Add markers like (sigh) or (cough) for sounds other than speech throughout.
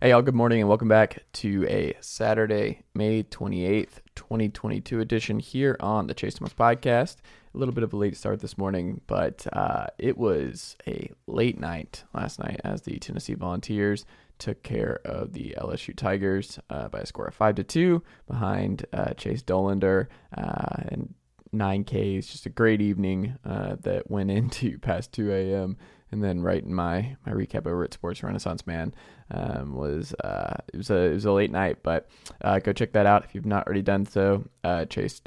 Hey, y'all, good morning and welcome back to a Saturday, May 28th, 2022 edition here on the Chase Thomas podcast. A little bit of a late start this morning, but uh, it was a late night last night as the Tennessee Volunteers took care of the LSU Tigers uh, by a score of 5 to 2 behind uh, Chase Dollander uh, and 9 Ks. Just a great evening uh, that went (laughs) into past 2 a.m. And then right in my, my recap over at Sports Renaissance Man um, was uh, it was a it was a late night, but uh, go check that out if you've not already done so. Uh, Chase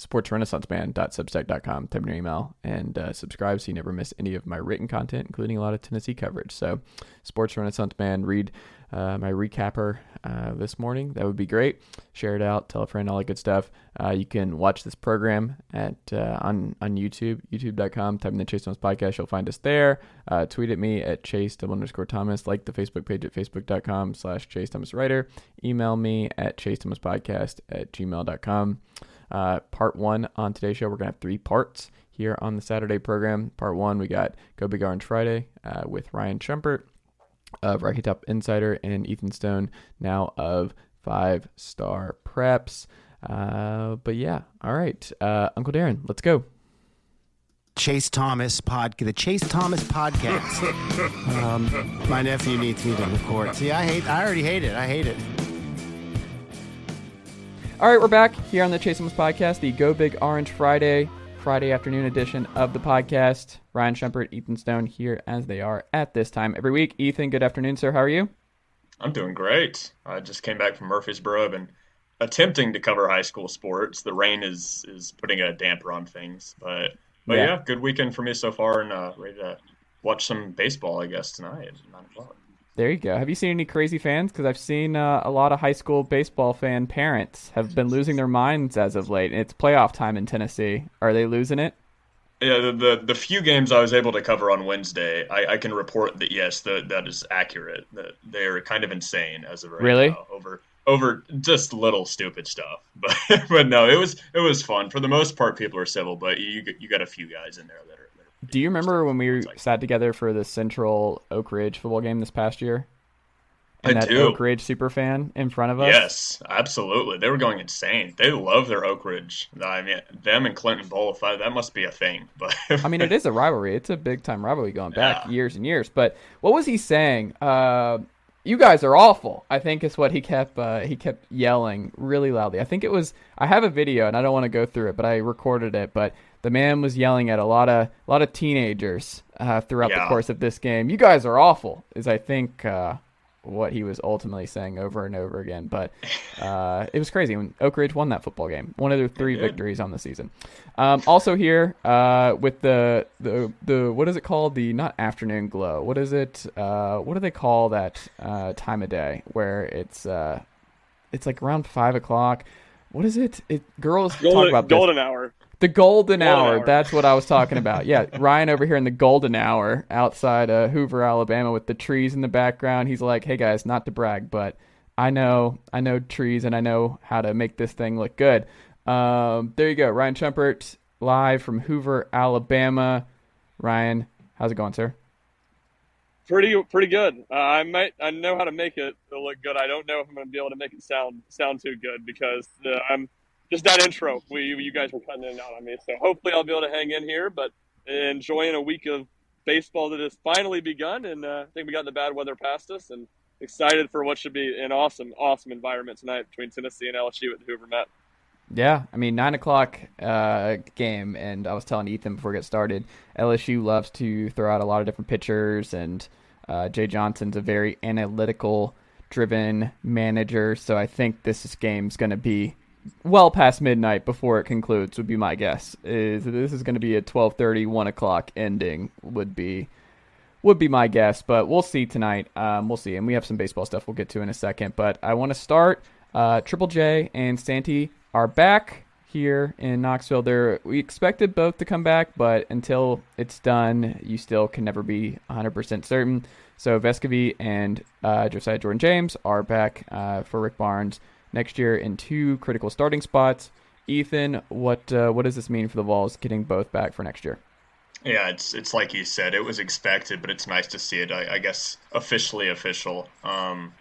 sportsrenaissanceman.substack.com. Type in your email and uh, subscribe so you never miss any of my written content, including a lot of Tennessee coverage. So, Sports Renaissance Man, read uh, my recapper uh, this morning. That would be great. Share it out, tell a friend, all that good stuff. Uh, you can watch this program at uh, on on YouTube, youtube.com. Type in the Chase Thomas podcast. You'll find us there. Uh, tweet at me at Chase underscore Thomas. Like the Facebook page at facebook.com slash Chase Thomas Writer. Email me at Chase Thomas Podcast at gmail.com. Uh, part one on today's show, we're going to have three parts here on the Saturday program. Part one, we got Go Big Orange Friday uh, with Ryan Schumpert of Rocky Top Insider and Ethan Stone, now of Five Star Preps. Uh, but yeah, all right. Uh, Uncle Darren, let's go. Chase Thomas pod, the Chase Thomas podcast. (laughs) um, my nephew needs me to record. See, I hate. I already hate it. I hate it. All right, we're back here on the Chase Thomas podcast, the Go Big Orange Friday, Friday afternoon edition of the podcast. Ryan Schumpert, Ethan Stone here as they are at this time every week. Ethan, good afternoon, sir. How are you? I'm doing great. I just came back from Murfreesboro. I've been attempting to cover high school sports. The rain is is putting a damper on things, but but yeah, yeah good weekend for me so far, and uh, ready to watch some baseball. I guess tonight at nine o'clock. There you go. Have you seen any crazy fans? Because I've seen uh, a lot of high school baseball fan parents have been losing their minds as of late. It's playoff time in Tennessee. Are they losing it? Yeah, the, the, the few games I was able to cover on Wednesday, I, I can report that yes, the, that is accurate. That they're kind of insane as of right really? now over over just little stupid stuff. (laughs) But but no, it was it was fun for the most part. People are civil, but you you got a few guys in there that are do you remember when we sat together for the Central Oak Ridge football game this past year? And I that do. Oak Ridge super fan in front of us. Yes, absolutely. They were going insane. They love their Oak Ridge. I mean, them and Clinton both. That must be a thing. (laughs) But I mean, it is a rivalry. It's a big time rivalry going back yeah. years and years. But what was he saying? Uh, you guys are awful. I think is what he kept uh, he kept yelling really loudly. I think it was. I have a video and I don't want to go through it, but I recorded it. But the man was yelling at a lot of a lot of teenagers uh, throughout yeah. the course of this game. You guys are awful. Is I think uh, what he was ultimately saying over and over again. But uh, it was crazy when Oak Ridge won that football game. One of their three victories on the season. Um, also here uh, with the the the what is it called? The not afternoon glow. What is it? Uh, what do they call that uh, time of day where it's it's like around five o'clock? What is it? It girls golden, talk about golden this. hour. The golden, golden hour, hour, That's what I was talking about. Yeah, (laughs) Ryan over here in the golden hour outside uh, Hoover, Alabama, with the trees in the background. He's like, "Hey guys, not to brag, but I know, I know trees, and I know how to make this thing look good." Um, there you go, Ryan Schumpert, live from Hoover, Alabama. Ryan, how's it going, sir? Pretty, pretty good. Uh, I might, I know how to make it look good. I don't know if I'm going to be able to make it sound sound too good because uh, I'm just that intro, we you guys were cutting in and out on me. So hopefully I'll be able to hang in here. But enjoying a week of baseball that has finally begun, and uh, I think we got the bad weather past us, and excited for what should be an awesome, awesome environment tonight between Tennessee and LSU at the Hoover Met. Yeah, I mean nine o'clock uh, game, and I was telling Ethan before we get started, LSU loves to throw out a lot of different pitchers, and uh, Jay Johnson's a very analytical driven manager, so I think this game's going to be well past midnight before it concludes would be my guess. Is this is going to be a 12:30, 1 o'clock ending would be would be my guess, but we'll see tonight. Um, we'll see, and we have some baseball stuff we'll get to in a second. But I want to start. Uh, Triple J and Santy are back here in Knoxville. We expected both to come back, but until it's done, you still can never be 100% certain. So Vescovi and uh, Josiah Jordan James are back uh, for Rick Barnes next year in two critical starting spots. Ethan, what uh, what does this mean for the Vols getting both back for next year? Yeah, it's it's like you said, it was expected, but it's nice to see it. I, I guess officially official. Um,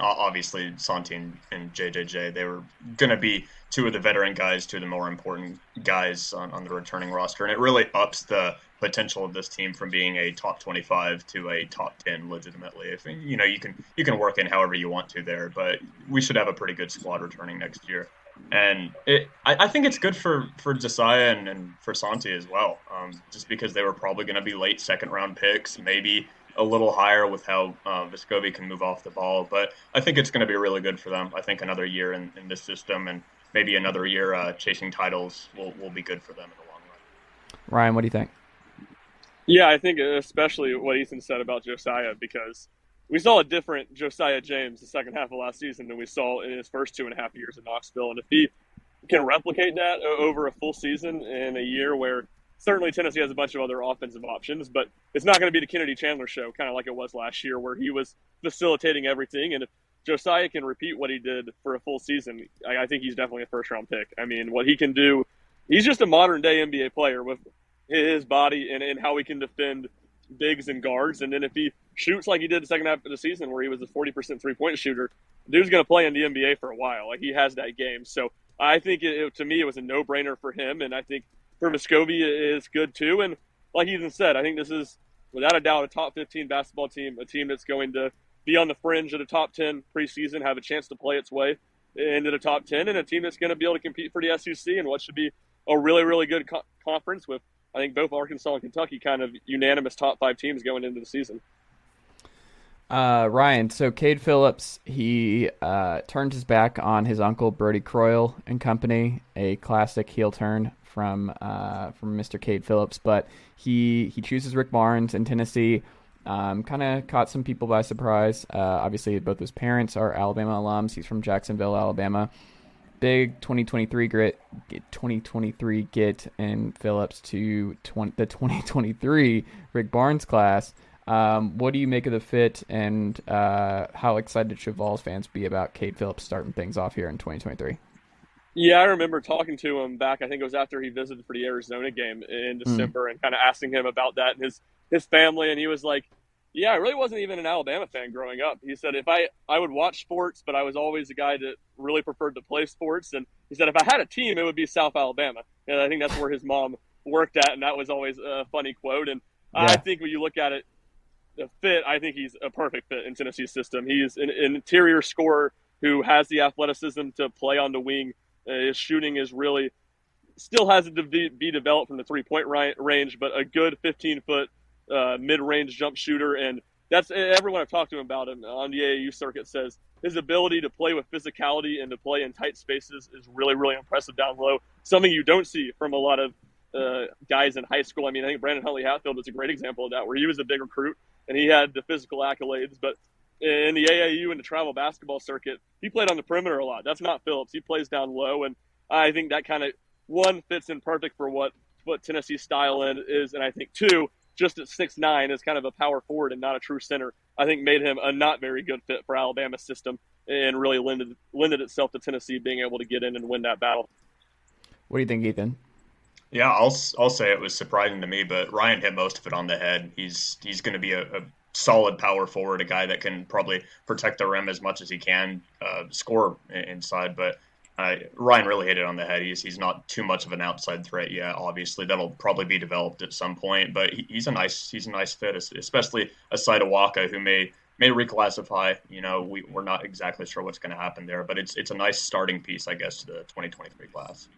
obviously, Santi and, JJJ, they were to be two of the veteran guys, two of the more important guys on, on the returning roster, and it really ups the potential of this team from being a top 25 to a top 10 legitimately. If you know, you can you can work in however you want to there, but we should have a pretty good squad returning next year and it, I, I, think it's good for for Josiah and, and for Santi as well, um, just because they were probably going to be late second round picks, maybe a little higher with how uh, can move off the ball. But I think it's going to be really good for them. I think another year in, in this system and maybe another year uh, chasing titles will, will be good for them in the long run. Ryan, what do you think? Yeah, I think especially what Ethan said about Josiah because – we saw a different Josiah James the second half of last season than we saw in his first two and a half years in Knoxville. And if he can replicate that over a full season in a year where certainly Tennessee has a bunch of other offensive options, but it's not going to be the Kennedy Chandler show, kind of like it was last year, where he was facilitating everything. And if Josiah can repeat what he did for a full season, I, I think he's definitely a first round pick. I mean, what he can do, he's just a modern day NBA player with his body and, and how he can defend bigs and guards. And then if he shoots like he did the second half of the season, where he was a 40% three point shooter, dude's going to play in the NBA for a while. Like he has that game. So I think it, it, to me, it was a no brainer for him. And I think for Vescovi is good too. And like Ethan said, I think this is without a doubt a top 15 basketball team, a team that's going to be on the fringe of the top 10 preseason, have a chance to play its way into the top 10, and a team that's going to be able to compete for the SEC and what should be a really, really good co- conference with I think both Arkansas and Kentucky kind of unanimous top five teams going into the season. Uh, Ryan, so Cade Phillips, he uh, turned his back on his uncle Brodie Croyle and company, a classic heel turn from uh, from Mr. Cade Phillips, but he he chooses Rick Barnes in Tennessee. Um, kind of caught some people by surprise. Uh, obviously, both his parents are Alabama alums. He's from Jacksonville, Alabama big 2023 grit 2023 get and Phillips to 20, the 2023 Rick Barnes class. Um, what do you make of the fit, and uh, how excited should Vols fans be about Cade Phillips starting things off here in 2023? Yeah, I remember talking to him back. I think it was after he visited for the Arizona game in hmm. December, mm. and kind of asking him about that and his his family, and he was like, yeah, I really wasn't even an Alabama fan growing up. He said if I I would watch sports, but I was always a guy that really preferred to play sports. And he said if I had a team, it would be South Alabama. And I think that's where his mom worked at, and that was always a funny quote. And yeah. I think when you look at it, the fit, I think he's a perfect fit in Tennessee's system. He's an, an interior scorer who has the athleticism to play on the wing. Uh, his shooting is really still has to be developed from the three point range, but a good 15 foot uh, mid-range jump shooter, and that's everyone I've talked to him about him on the AAU circuit says his ability to play with physicality and to play in tight spaces is really, really impressive down low. Something you don't see from a lot of uh, guys in high school. I mean, I think Brandon Huntley Hatfield is a great example of that, where he was a big recruit and he had the physical accolades, but in the AAU and the travel basketball circuit, he played on the perimeter a lot. That's not Phillips. He plays down low, and I think that kind of one fits in perfect for what what Tennessee's style is, and I think two, just at six nine as kind of a power forward and not a true center, I think made him a not very good fit for Alabama's system and really lended lended itself to Tennessee being able to get in and win that battle. What do you think, Ethan? Yeah, I'll I'll say it was surprising to me, but Ryan hit most of it on the head. He's he's going to be a, a, solid power forward, a guy that can probably protect the rim as much as he can, uh, score inside. But uh, Ryan really hit it on the head. He's he's not too much of an outside threat yet. Obviously, that'll probably be developed at some point. But he, he's a nice he's a nice fit, especially aside of Waka, who may may reclassify. You know, we we're not exactly sure what's going to happen there, but it's it's a nice starting piece, I guess, to the 2023 class.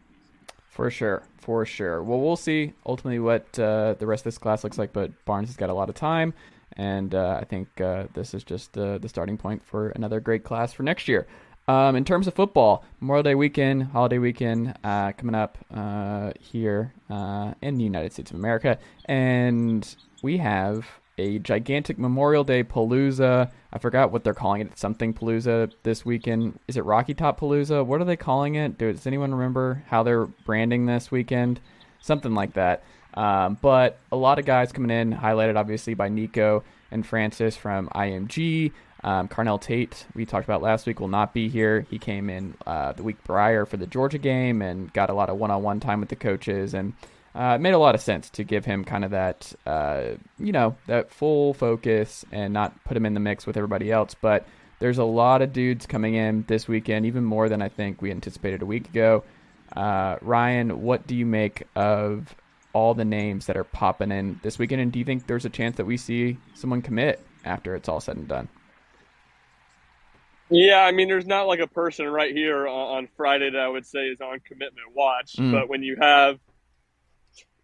For sure, for sure. Well, we'll see ultimately what uh, the rest of this class looks like. But Barnes has got a lot of time, and uh, I think uh, this is just uh, the starting point for another great class for next year. Um, in terms of football, Memorial Day weekend, holiday weekend uh, coming up uh, here uh, in the United States of America, and we have a gigantic Memorial Day Palooza. I forgot what they're calling it. Something Palooza this weekend. Is it Rocky Top Palooza? What are they calling it? Does anyone remember how they're branding this weekend? Something like that. Um, but a lot of guys coming in, highlighted obviously by Nico and Francis from IMG. Um, Carnell Tate, we talked about last week, will not be here. He came in uh, the week prior for the Georgia game and got a lot of one-on-one time with the coaches. And uh, it made a lot of sense to give him kind of that, uh, you know, that full focus and not put him in the mix with everybody else. But there's a lot of dudes coming in this weekend, even more than I think we anticipated a week ago. Uh, Ryan, what do you make of all the names that are popping in this weekend? And do you think there's a chance that we see someone commit after it's all said and done? Yeah, I mean, there's not like a person right here on Friday that I would say is on commitment watch. Mm. But when you have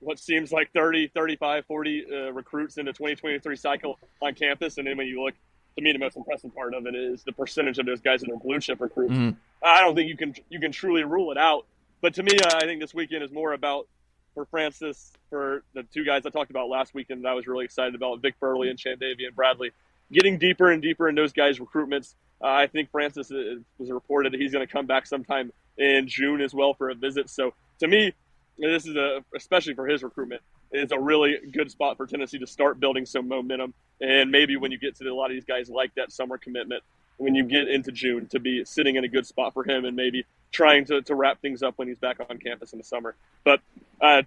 what seems like 30, 35, 40 uh, recruits in the 2023 cycle on campus. And then when you look, to me, the most impressive part of it is the percentage of those guys that are blue chip recruits. Mm-hmm. I don't think you can you can truly rule it out. But to me, uh, I think this weekend is more about for Francis, for the two guys I talked about last weekend that I was really excited about, Vic Burley and Chandavian Bradley, getting deeper and deeper in those guys' recruitments. Uh, I think Francis is, was reported that he's going to come back sometime in June as well for a visit. So to me, this is a especially for his recruitment is a really good spot for Tennessee to start building some momentum. And maybe when you get to a lot of these guys like that summer commitment, when you get into June, to be sitting in a good spot for him and maybe trying to, to wrap things up when he's back on campus in the summer. But, uh,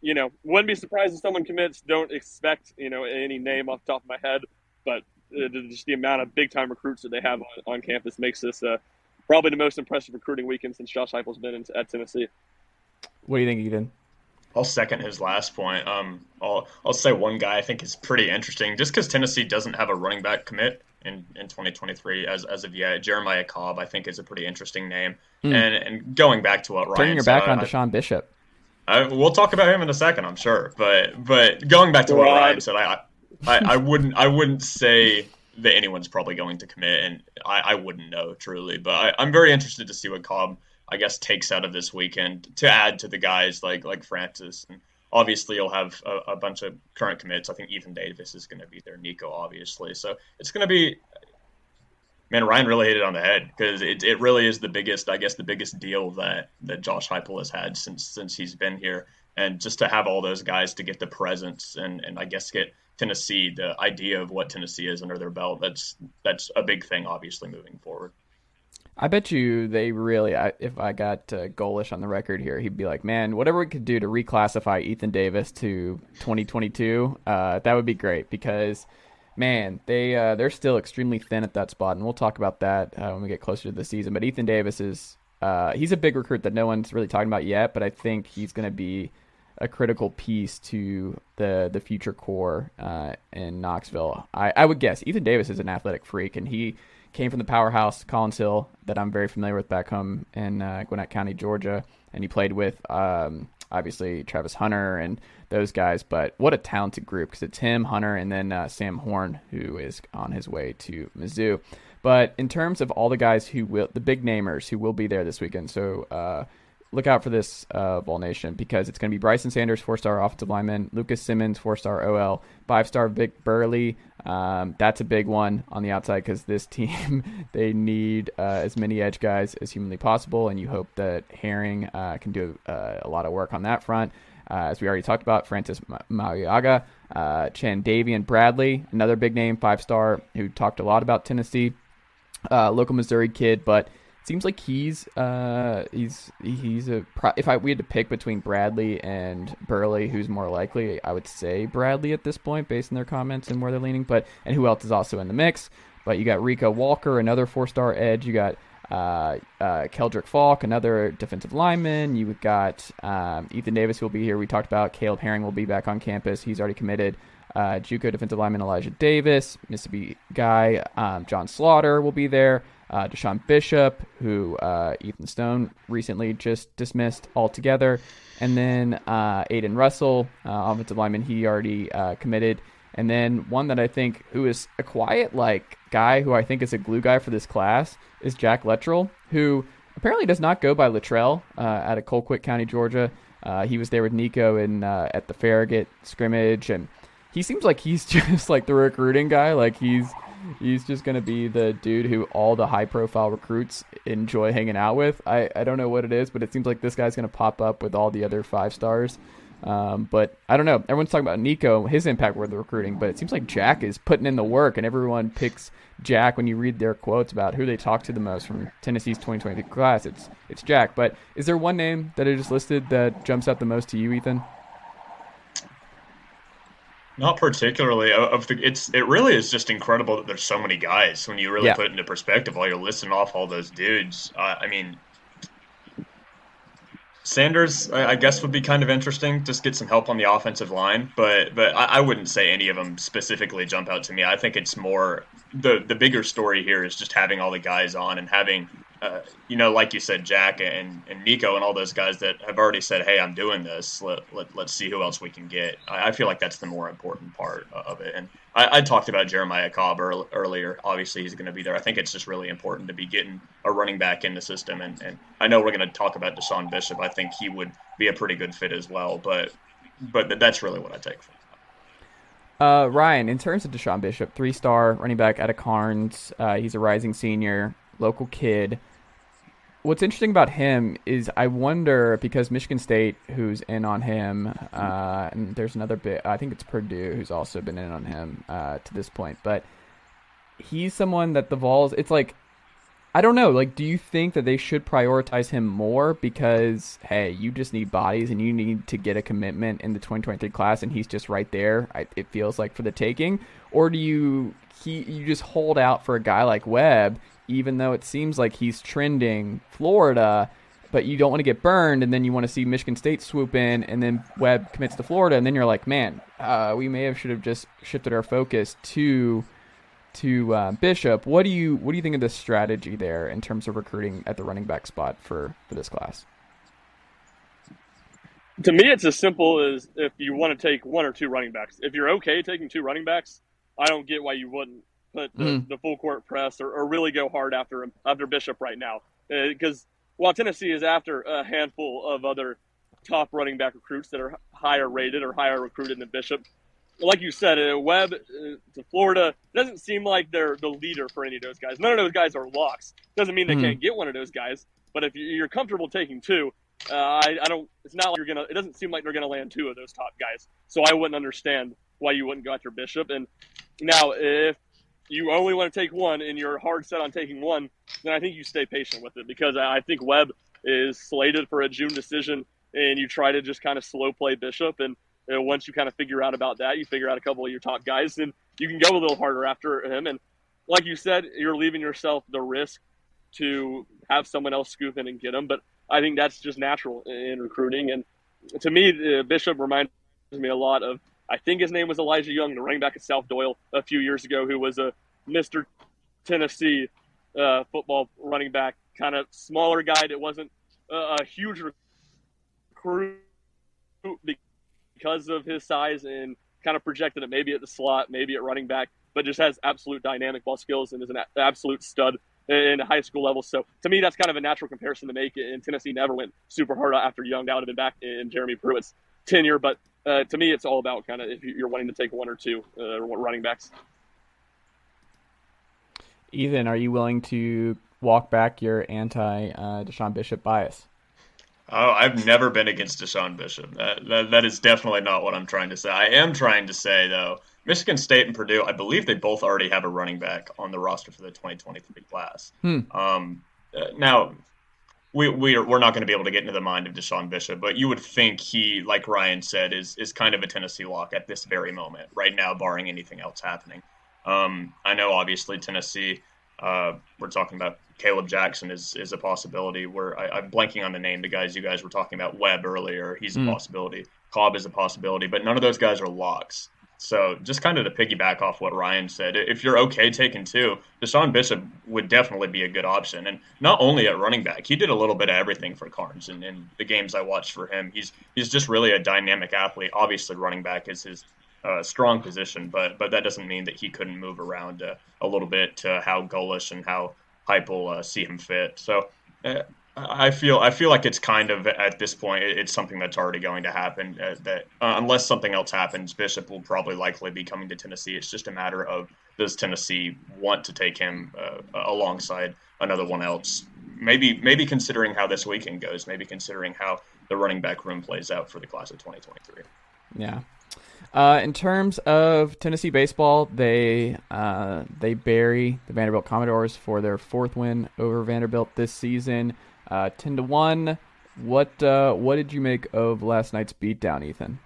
you know, wouldn't be surprised if someone commits. Don't expect, you know, any name off the top of my head, but uh, just the amount of big time recruits that they have on, on campus makes this uh, probably the most impressive recruiting weekend since Josh Heupel's been in, at Tennessee. What do you think, Ethan? I'll second his last point. Um, I'll I'll say one guy I think is pretty interesting, just because Tennessee doesn't have a running back commit in, in 2023 as as of yet. Jeremiah Cobb I think is a pretty interesting name, mm. and and going back to what Ryan turning your said, back on DeSean Bishop. I, we'll talk about him in a second, I'm sure. But but going back to what Ryan said, I, I I wouldn't I wouldn't say that anyone's probably going to commit, and I, I wouldn't know truly. But I, I'm very interested to see what Cobb I guess takes out of this weekend to add to the guys like like Francis and obviously you'll have a, a bunch of current commits. I think Ethan Davis is going to be there, Nico obviously. So it's going to be man Ryan really hit it on the head because it, it really is the biggest I guess the biggest deal that that Josh Heupel has had since since he's been here and just to have all those guys to get the presence and and I guess get Tennessee the idea of what Tennessee is under their belt that's that's a big thing obviously moving forward. I bet you they really, I, if I got uh, Golesh on the record here, he'd be like, man, whatever we could do to reclassify Ethan Davis to 2022, uh, that would be great because, man, they, uh, they're still extremely thin at that spot. And we'll talk about that uh, when we get closer to the season. But Ethan Davis is, uh, he's a big recruit that no one's really talking about yet, but I think he's going to be a critical piece to the the future core uh, in Knoxville. I, I would guess Ethan Davis is an athletic freak, and he came from the powerhouse Collins Hill that I'm very familiar with back home in uh, Gwinnett County, Georgia, and he played with um, obviously Travis Hunter and those guys. But what a talented group because it's him, Hunter, and then uh, Sam Horn who is on his way to Mizzou. But in terms of all the guys who will, the big namers who will be there this weekend, so uh, look out for this uh, Vol Nation because it's going to be Bryson Sanders, four-star offensive lineman, Lucas Simmons, four-star OL, five-star Vic Burley. Um, that's a big one on the outside because this (laughs) team they need uh, as many edge guys as humanly possible, and you hope that Herring uh, can do uh, a lot of work on that front. Uh, as we already talked about, Francis Mauigoa, uh, Chandavian Bradley, another big name, five-star, who talked a lot about Tennessee, uh, local Missouri kid, but seems like he's uh he's he's a if I we had to pick between Bradley and Burley who's more likely I would say Bradley at this point based on their comments and where they're leaning but and who else is also in the mix but you got Rico Walker another four star edge you got uh, uh, Keldrick Falk, another defensive lineman. You've got um, Ethan Davis, who will be here. We talked about Caleb Herring will be back on campus. He's already committed. Uh, JUCO defensive lineman Elijah Davis, Mississippi guy um, John Slaughter will be there uh, DeSean Bishop, who uh, Ethan Stone recently just dismissed altogether, and then uh, Aiden Russell, uh, offensive lineman, he already uh, committed, and then one that I think who is a quiet like guy who I think is a glue guy for this class is Jack Lettrell, who apparently does not go by Littrell uh, out of Colquitt County, Georgia. he was there with Nico in at the Farragut scrimmage, and he seems like he's (laughs) just like the recruiting guy, like he's he's just going to be the dude who all the high profile recruits enjoy hanging out with. I, I don't know what it is, but it seems like this guy's going to pop up with all the other five stars. Um, but I don't know. Everyone's talking about Nico, his impact with the recruiting, but it seems like Jack is putting in the work, and everyone picks Jack when you read their quotes about who they talk to the most from Tennessee's 2020 class. It's it's Jack. But is there one name that I just listed that jumps out the most to you, Ethan? Not particularly. Of the, it's it really is just incredible that there's so many guys. When you really yeah. put it into perspective, while you're listing off all those dudes, uh, I mean, Sanders, I guess, would be kind of interesting. Just get some help on the offensive line, but but I, wouldn't say any of them specifically jump out to me. I think it's more the the bigger story here is just having all the guys on and having uh, you know, like you said, Jack and, and Nico and all those guys that have already said, "Hey, I'm doing this. Let, let us see who else we can get." I, I, feel like that's the more important part of it. And I, I talked about Jeremiah Cobb earlier. Obviously, he's going to be there. I think it's just really important to be getting a running back in the system. And, and I know we're going to talk about DeSean Bishop. I think he would be a pretty good fit as well. But but that's really what I take from. Uh, Ryan, in terms of DeSean Bishop, three-star running back out of Karns. Uh, he's a rising senior, local kid what's interesting about him is I wonder because Michigan State, who's in on him, uh, and there's another bit. I think it's Purdue who's also been in on him uh, to this point, but he's someone that the Vols. It's like I don't know. Like, do you think that they should prioritize him more because hey, you just need bodies and you need to get a commitment in the 2023 class, and he's just right there. I, it feels like for the taking, or do you he you just hold out for a guy like Webb even though it seems like he's trending Florida, but you don't want to get burned, and then you want to see Michigan State swoop in, and then Webb commits to Florida, and then you're like, man, uh, we may have should have just shifted our focus to to uh, Bishop. What do you what do you think of the strategy there in terms of recruiting at the running back spot for for this class? To me, it's as simple as if you want to take one or two running backs. If you're okay taking two running backs, I don't get why you wouldn't put the, mm. the full court press or, or, really go hard after him after Bishop right now because uh, while Tennessee is after a handful of other top running back recruits that are higher rated or higher recruited than Bishop, like you said, uh, Webb uh, to Florida doesn't seem like they're the leader for any of those guys. None of those guys are locks. Doesn't mean they mm. can't get one of those guys, but if you're comfortable taking two, uh, I, I, don't. It's not like you're gonna. It doesn't seem like they're gonna land two of those top guys. So I wouldn't understand why you wouldn't go after Bishop. And now, if you only want to take one and you're hard set on taking one, then I think you stay patient with it because I think Webb is slated for a June decision and you try to just kind of slow play Bishop. And you know, once you kind of figure out about that, you figure out a couple of your top guys, and you can go a little harder after him. And like you said, you're leaving yourself the risk to have someone else scoop in and get him. But I think that's just natural in recruiting. And to me, uh, Bishop reminds me a lot of I think his name was Elijah Young, the running back at South Doyle a few years ago, who was a Mr. Tennessee uh, football running back, kind of smaller guy that wasn't a huge recruit because of his size and kind of projected it maybe at the slot, maybe at running back, but just has absolute dynamic ball skills and is an absolute stud in high school level. So to me, that's kind of a natural comparison to make. And Tennessee never went super hard after Young. That would have been back in Jeremy Pruitt's tenure, but uh, to me, it's all about kind of if you're wanting to take one or two uh, running backs. Ethan, are you willing to walk back your anti uh, DeSean Bishop bias? Oh, I've never been against DeSean Bishop. That, that, that is definitely not what I'm trying to say. I am trying to say, though, Michigan State and Purdue, I believe they both already have a running back on the roster for the 2023 class. Hmm. Um, uh, now, we, we are, we're not going to be able to get into the mind of DeSean Bishop, but you would think he, like Ryan said, is is kind of a Tennessee lock at this very moment, right now, barring anything else happening. Um, I know, obviously, Tennessee. Uh, we're talking about Caleb Jackson is is a possibility. Where I, am blanking on the name. The guys you guys were talking about, Webb earlier, he's a mm. possibility. Cobb is a possibility, but none of those guys are locks. So just kind of to piggyback off what Ryan said, if you're okay taking two, DeSean Bishop would definitely be a good option. And not only at running back, he did a little bit of everything for Karns in, in the games I watched for him. He's he's just really a dynamic athlete. Obviously, running back is his uh, strong position, but but that doesn't mean that he couldn't move around uh, a little bit to how Golesh and how Heupel uh, see him fit. So uh, I feel I feel like it's kind of at this point it's something that's already going to happen. Uh, that uh, unless something else happens, Bishop will probably likely be coming to Tennessee. It's just a matter of does Tennessee want to take him uh, alongside another one else? Maybe maybe considering how this weekend goes, maybe considering how the running back room plays out for the class of 2023. Yeah. Uh, in terms of Tennessee baseball, they uh, they bury the Vanderbilt Commodores for their fourth win over Vanderbilt this season. Uh, ten to one. What uh, what did you make of last night's beatdown, Ethan?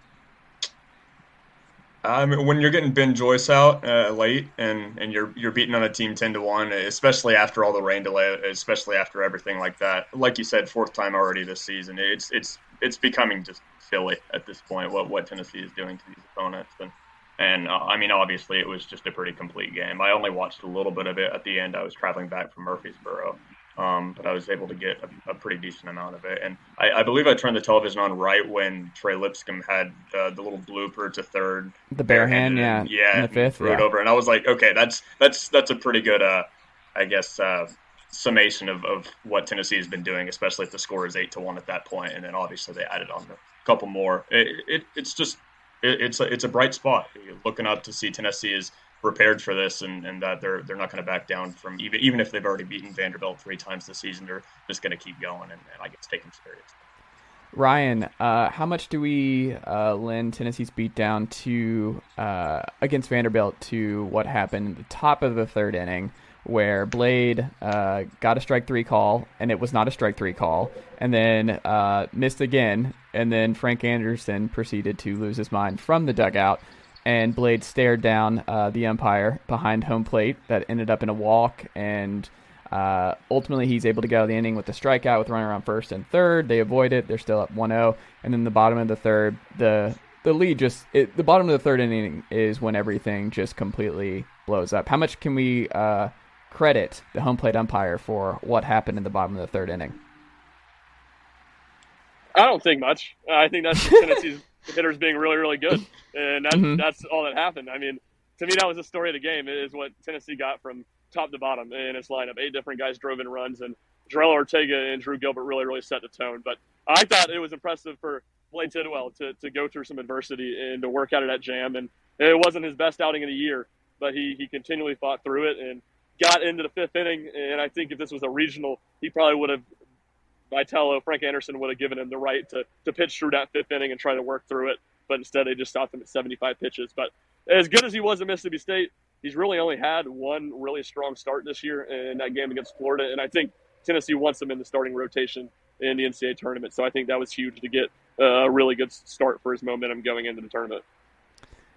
Mean, when you're getting Ben Joyce out uh, late and, and you're you're beating on a team ten to one, especially after all the rain delay, especially after everything like that. Like you said, fourth time already this season. It's it's it's becoming just silly at this point what what Tennessee is doing to these opponents. And and uh, I mean, obviously, it was just a pretty complete game. I only watched a little bit of it at the end. I was traveling back from Murfreesboro, um, but I was able to get a, a, pretty decent amount of it. And I, I, believe I turned the television on right when Trey Lipscomb had uh, the little blooper to third, the bare hand, yeah, yeah, in the fifth, threw yeah. it over, and I was like, okay, that's that's that's a pretty good, uh, I guess, uh, summation of, of what Tennessee has been doing, especially if the score is eight to one at that point, and then obviously they added on a couple more. It, it it's just it, it's a, it's a bright spot. You're looking up to see Tennessee is prepared for this and, and that they're they're not going to back down from even even if they've already beaten Vanderbilt three times this season, they're just going to keep going and, and I guess take them serious. Ryan, uh, how much do we uh, lend Tennessee's beatdown to uh, against Vanderbilt to what happened at the top of the third inning, where Blade uh, got a strike three call and it was not a strike three call, and then uh, missed again, and then Frank Anderson proceeded to lose his mind from the dugout and Blade stared down uh, the umpire behind home plate. That ended up in a walk, and uh, ultimately he's able to get out of the inning with the strikeout with runner on first and third. They avoid it. They're still up 1-0, and then the bottom of the third, the the lead just it, the bottom of the third inning is when everything just completely blows up. How much can we uh, credit the home plate umpire for what happened in the bottom of the third inning? I don't think much. I think that's Tennessee's (laughs) hitters being really, really good, and that's mm-hmm. that's all that happened. I mean, to me, that was the story of the game. It is what Tennessee got from top to bottom in its lineup. Eight different guys drove in runs, and Jorel Ortega and Drew Gilbert really, really set the tone. But I thought it was impressive for Blade Tidwell to, to go through some adversity and to work out of that jam. And it wasn't his best outing in the year, but he, he continually fought through it and got into the fifth inning. And I think if this was a regional, he probably would have Vitello, Frank Anderson would have given him the right to, to pitch through that fifth inning and try to work through it. But instead, they just stopped him at 75 pitches. But as good as he was at Mississippi State, he's really only had one really strong start this year in that game against Florida. And I think Tennessee wants him in the starting rotation in the NCAA tournament. So I think that was huge to get a really good start for his momentum going into the tournament.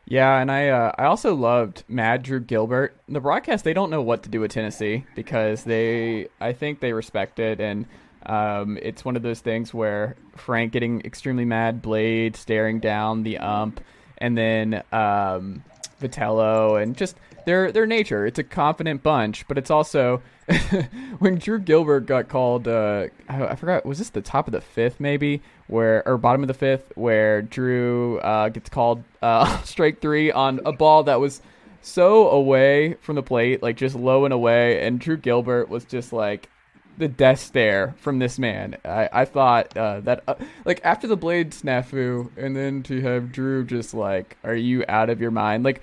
Yeah, and I uh, I also loved Mad Drew Gilbert. The broadcast they don't know what to do with Tennessee because they I think they respect it and um, it's one of those things where Frank getting extremely mad, Blade staring down the ump, and then um, Vitello, and just their their nature. It's a confident bunch, but it's also (laughs) when Drew Gilbert got called. Uh, I, I, forgot was this the top of the fifth maybe, where or bottom of the fifth, where Drew uh, gets called uh, (laughs) strike three on a ball that was so away from the plate, like just low and away, and Drew Gilbert was just like the death stare from this man. I, I thought uh, that uh, like after the blade snafu, and then to have Drew just like, are you out of your mind? Like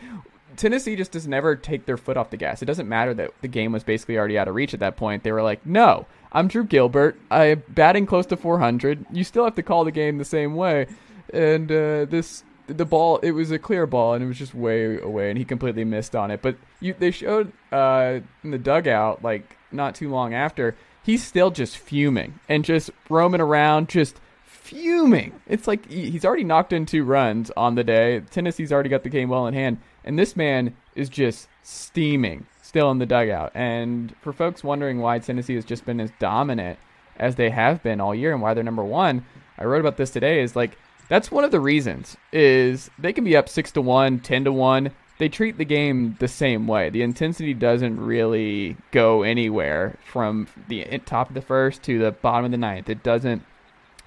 Tennessee just does never take their foot off the gas. It doesn't matter that the game was basically already out of reach at that point. They were like, no, I'm Drew Gilbert. I'm batting close to 400. You still have to call the game the same way, and uh, this the ball it was a clear ball and it was just way away and he completely missed on it but you they showed uh in the dugout like not too long after he's still just fuming and just roaming around, just fuming. It's like he's already knocked in two runs on the day. Tennessee's already got the game well in hand, and this man is just steaming still in the dugout. And for folks wondering why Tennessee has just been as dominant as they have been all year and why they're number one, I wrote about this today. Is like that's one of the reasons is they can be up six to one, ten to one, they treat the game the same way. The intensity doesn't really go anywhere from the top of the first to the bottom of the ninth. It doesn't.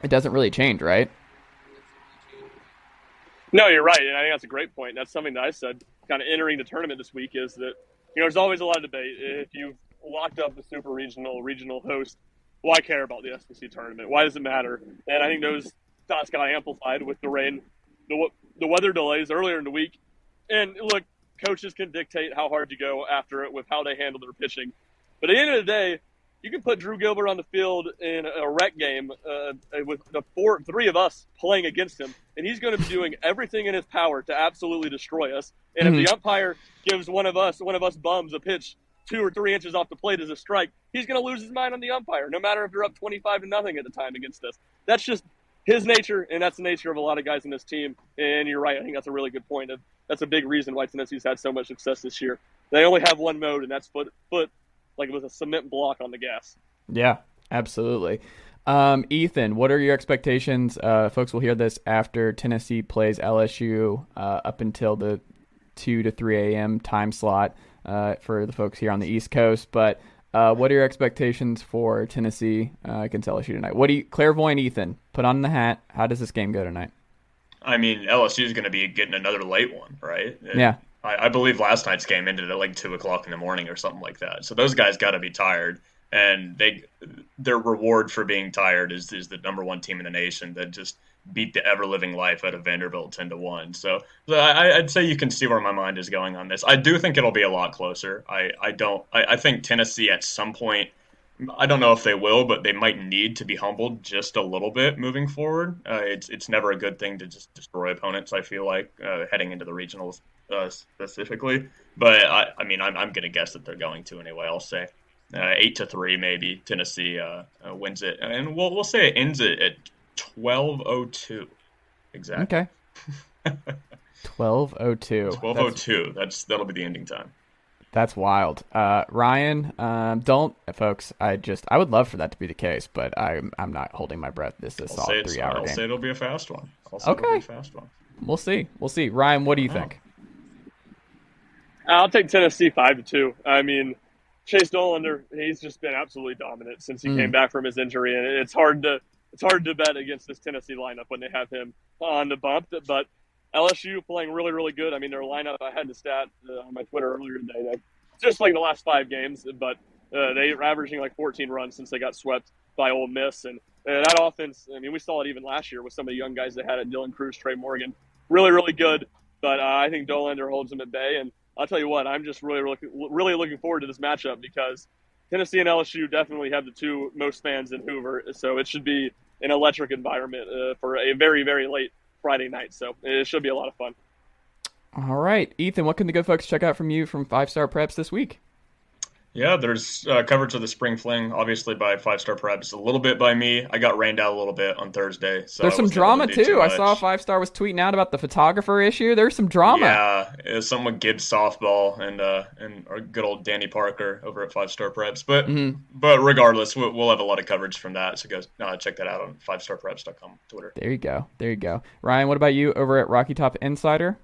It doesn't really change, right? No, you're right, and I think that's a great point. That's something that I said, kind of entering the tournament this week, is that you know there's always a lot of debate. If you've locked up the super regional regional host, why care about the SEC tournament? Why does it matter? And I think those thoughts got amplified with the rain, the the weather delays earlier in the week, and look, coaches can dictate how hard you go after it with how they handle their pitching. But at the end of the day, you can put Drew Gilbert on the field in a rec game uh, with the four, three of us playing against him, and he's going to be doing everything in his power to absolutely destroy us. And mm-hmm. if the umpire gives one of us, one of us bums, a pitch two or three inches off the plate as a strike, he's going to lose his mind on the umpire, no matter if they're up twenty-five to nothing at the time against us. That's just his nature, and that's the nature of a lot of guys in this team. And you're right. I think that's a really good point. That's a big reason why Tennessee's had so much success this year. They only have one mode, and that's foot foot like it was a cement block on the gas. Yeah, absolutely. Um, Ethan, what are your expectations? Uh, folks will hear this after Tennessee plays LSU uh, up until the 2 to 3 a.m. time slot uh, for the folks here on the East Coast. But uh, what are your expectations for Tennessee uh, against LSU tonight? What do you, clairvoyant Ethan, put on the hat. How does this game go tonight? I mean, LSU is going to be getting another late one, right? Yeah. I, I believe last night's game ended at like two o'clock in the morning or something like that. So those guys got to be tired, and they their reward for being tired is is the number one team in the nation that just beat the ever living life out of Vanderbilt ten to one. So, so I, would say you can see where my mind is going on this. I do think it'll be a lot closer. I I don't. I, I think Tennessee at some point. I don't know if they will, but they might need to be humbled just a little bit moving forward. Uh, it's it's never a good thing to just destroy opponents. I feel like uh, heading into the regionals uh, specifically, but I, I mean I'm I'm gonna guess that they're going to anyway. I'll say uh, eight to three maybe Tennessee uh, uh, wins it, and we'll we'll say it ends it at twelve oh two. Exactly. Okay. (laughs) Twelve oh two. Twelve oh two. That's that'll be the ending time. That's wild. Uh, Ryan, um, don't, folks. I just, I would love for that to be the case, but I'm, I'm not holding my breath. This is a three hour I'll game. say it'll be a fast one. I'll okay. fast one. We'll see. We'll see. Ryan, what do you oh. think? I'll take Tennessee five to two. I mean, Chase Dollander, he's just been absolutely dominant since he mm. came back from his injury, and it's hard to it's hard to bet against this Tennessee lineup when they have him on the bump. But LSU playing really, really good. I mean, their lineup, I had the stat uh, on my Twitter earlier today, just like the last five games, but uh, they're averaging like 14 runs since they got swept by Ole Miss. And that offense, I mean, we saw it even last year with some of the young guys they had at Dylan Crews, Trey Morgan. Really, really good. But uh, I think Dollander holds them at bay. And I'll tell you what, I'm just really, really, really looking forward to this matchup because Tennessee and LSU definitely have the two most fans in Hoover. So it should be an electric environment uh, for a very, very late Friday night. So it should be a lot of fun. All right, Ethan, what can the good folks check out from you from Five Star Preps this week? Yeah, there's uh, coverage of the spring fling, obviously by Five Star Preps, a little bit by me. I got rained out a little bit on Thursday. So there's some drama to too. too I saw Five Star was tweeting out about the photographer issue. There's some drama. Yeah, it was something with Gibbs softball and uh, and our good old Danny Parker over at Five Star Preps. But mm-hmm. but regardless, we'll, we'll, have a lot of coverage from that. So go uh, check that out on five FiveStarPreps.com Twitter. There you go. There you go. Ryan, what about you over at Rocky Top Insider?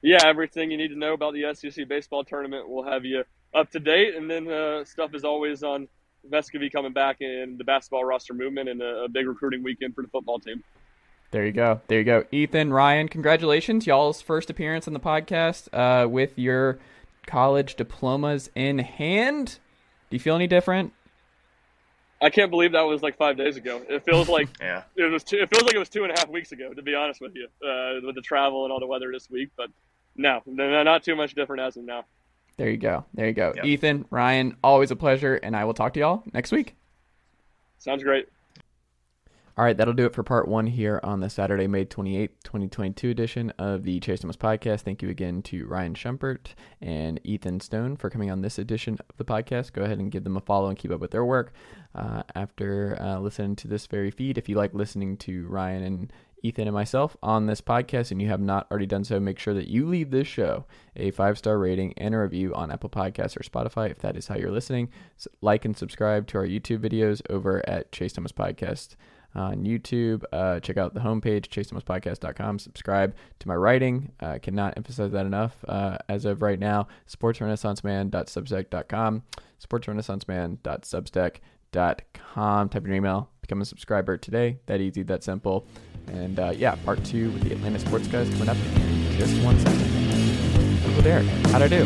Yeah, everything you need to know about the SEC baseball tournament. We'll have you up to date. And then uh, stuff is always on Vescovi coming back and the basketball roster movement and a, a, big recruiting weekend for the football team. There you go. There you go. Ethan, Ryan, congratulations. Y'all's first appearance on the podcast uh, with your college diplomas in hand. Do you feel any different? I can't believe that was like five days ago. It feels like (laughs) yeah. it was. Two, it feels like it was two and a half weeks ago. To be honest with you, uh, with the travel and all the weather this week, but no, not too much different as of now. There you go. There you go. Yep. Ethan, Ryan, always a pleasure, and I will talk to y'all next week. Sounds great. All right, that'll do it for part one here on the Saturday, May 28th, 2022 edition of the Chase Thomas podcast. Thank you again to Ryan Schumpert and Ethan Stone for coming on this edition of the podcast. Go ahead and give them a follow and keep up with their work uh, after uh, listening to this very feed. If you like listening to Ryan and Ethan and myself on this podcast and you have not already done so, make sure that you leave this show a five star rating and a review on Apple Podcasts or Spotify if that is how you're listening. So like and subscribe to our YouTube videos over at Chase Thomas Podcast on YouTube. Uh, check out the homepage, chasethomaspodcast.com. Subscribe to my writing. I uh, cannot emphasize that enough uh, as of right now. Sportsrenaissanceman.substack.com. Sportsrenaissanceman.substack.com. Type in your email. Become a subscriber today. That easy, that simple. And uh, yeah, part two with the Atlanta Sports Guys coming up in just one second. Uncle Derek, how'd I do?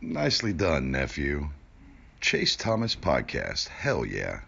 Nicely done, nephew. Chase Thomas Podcast. Hell yeah.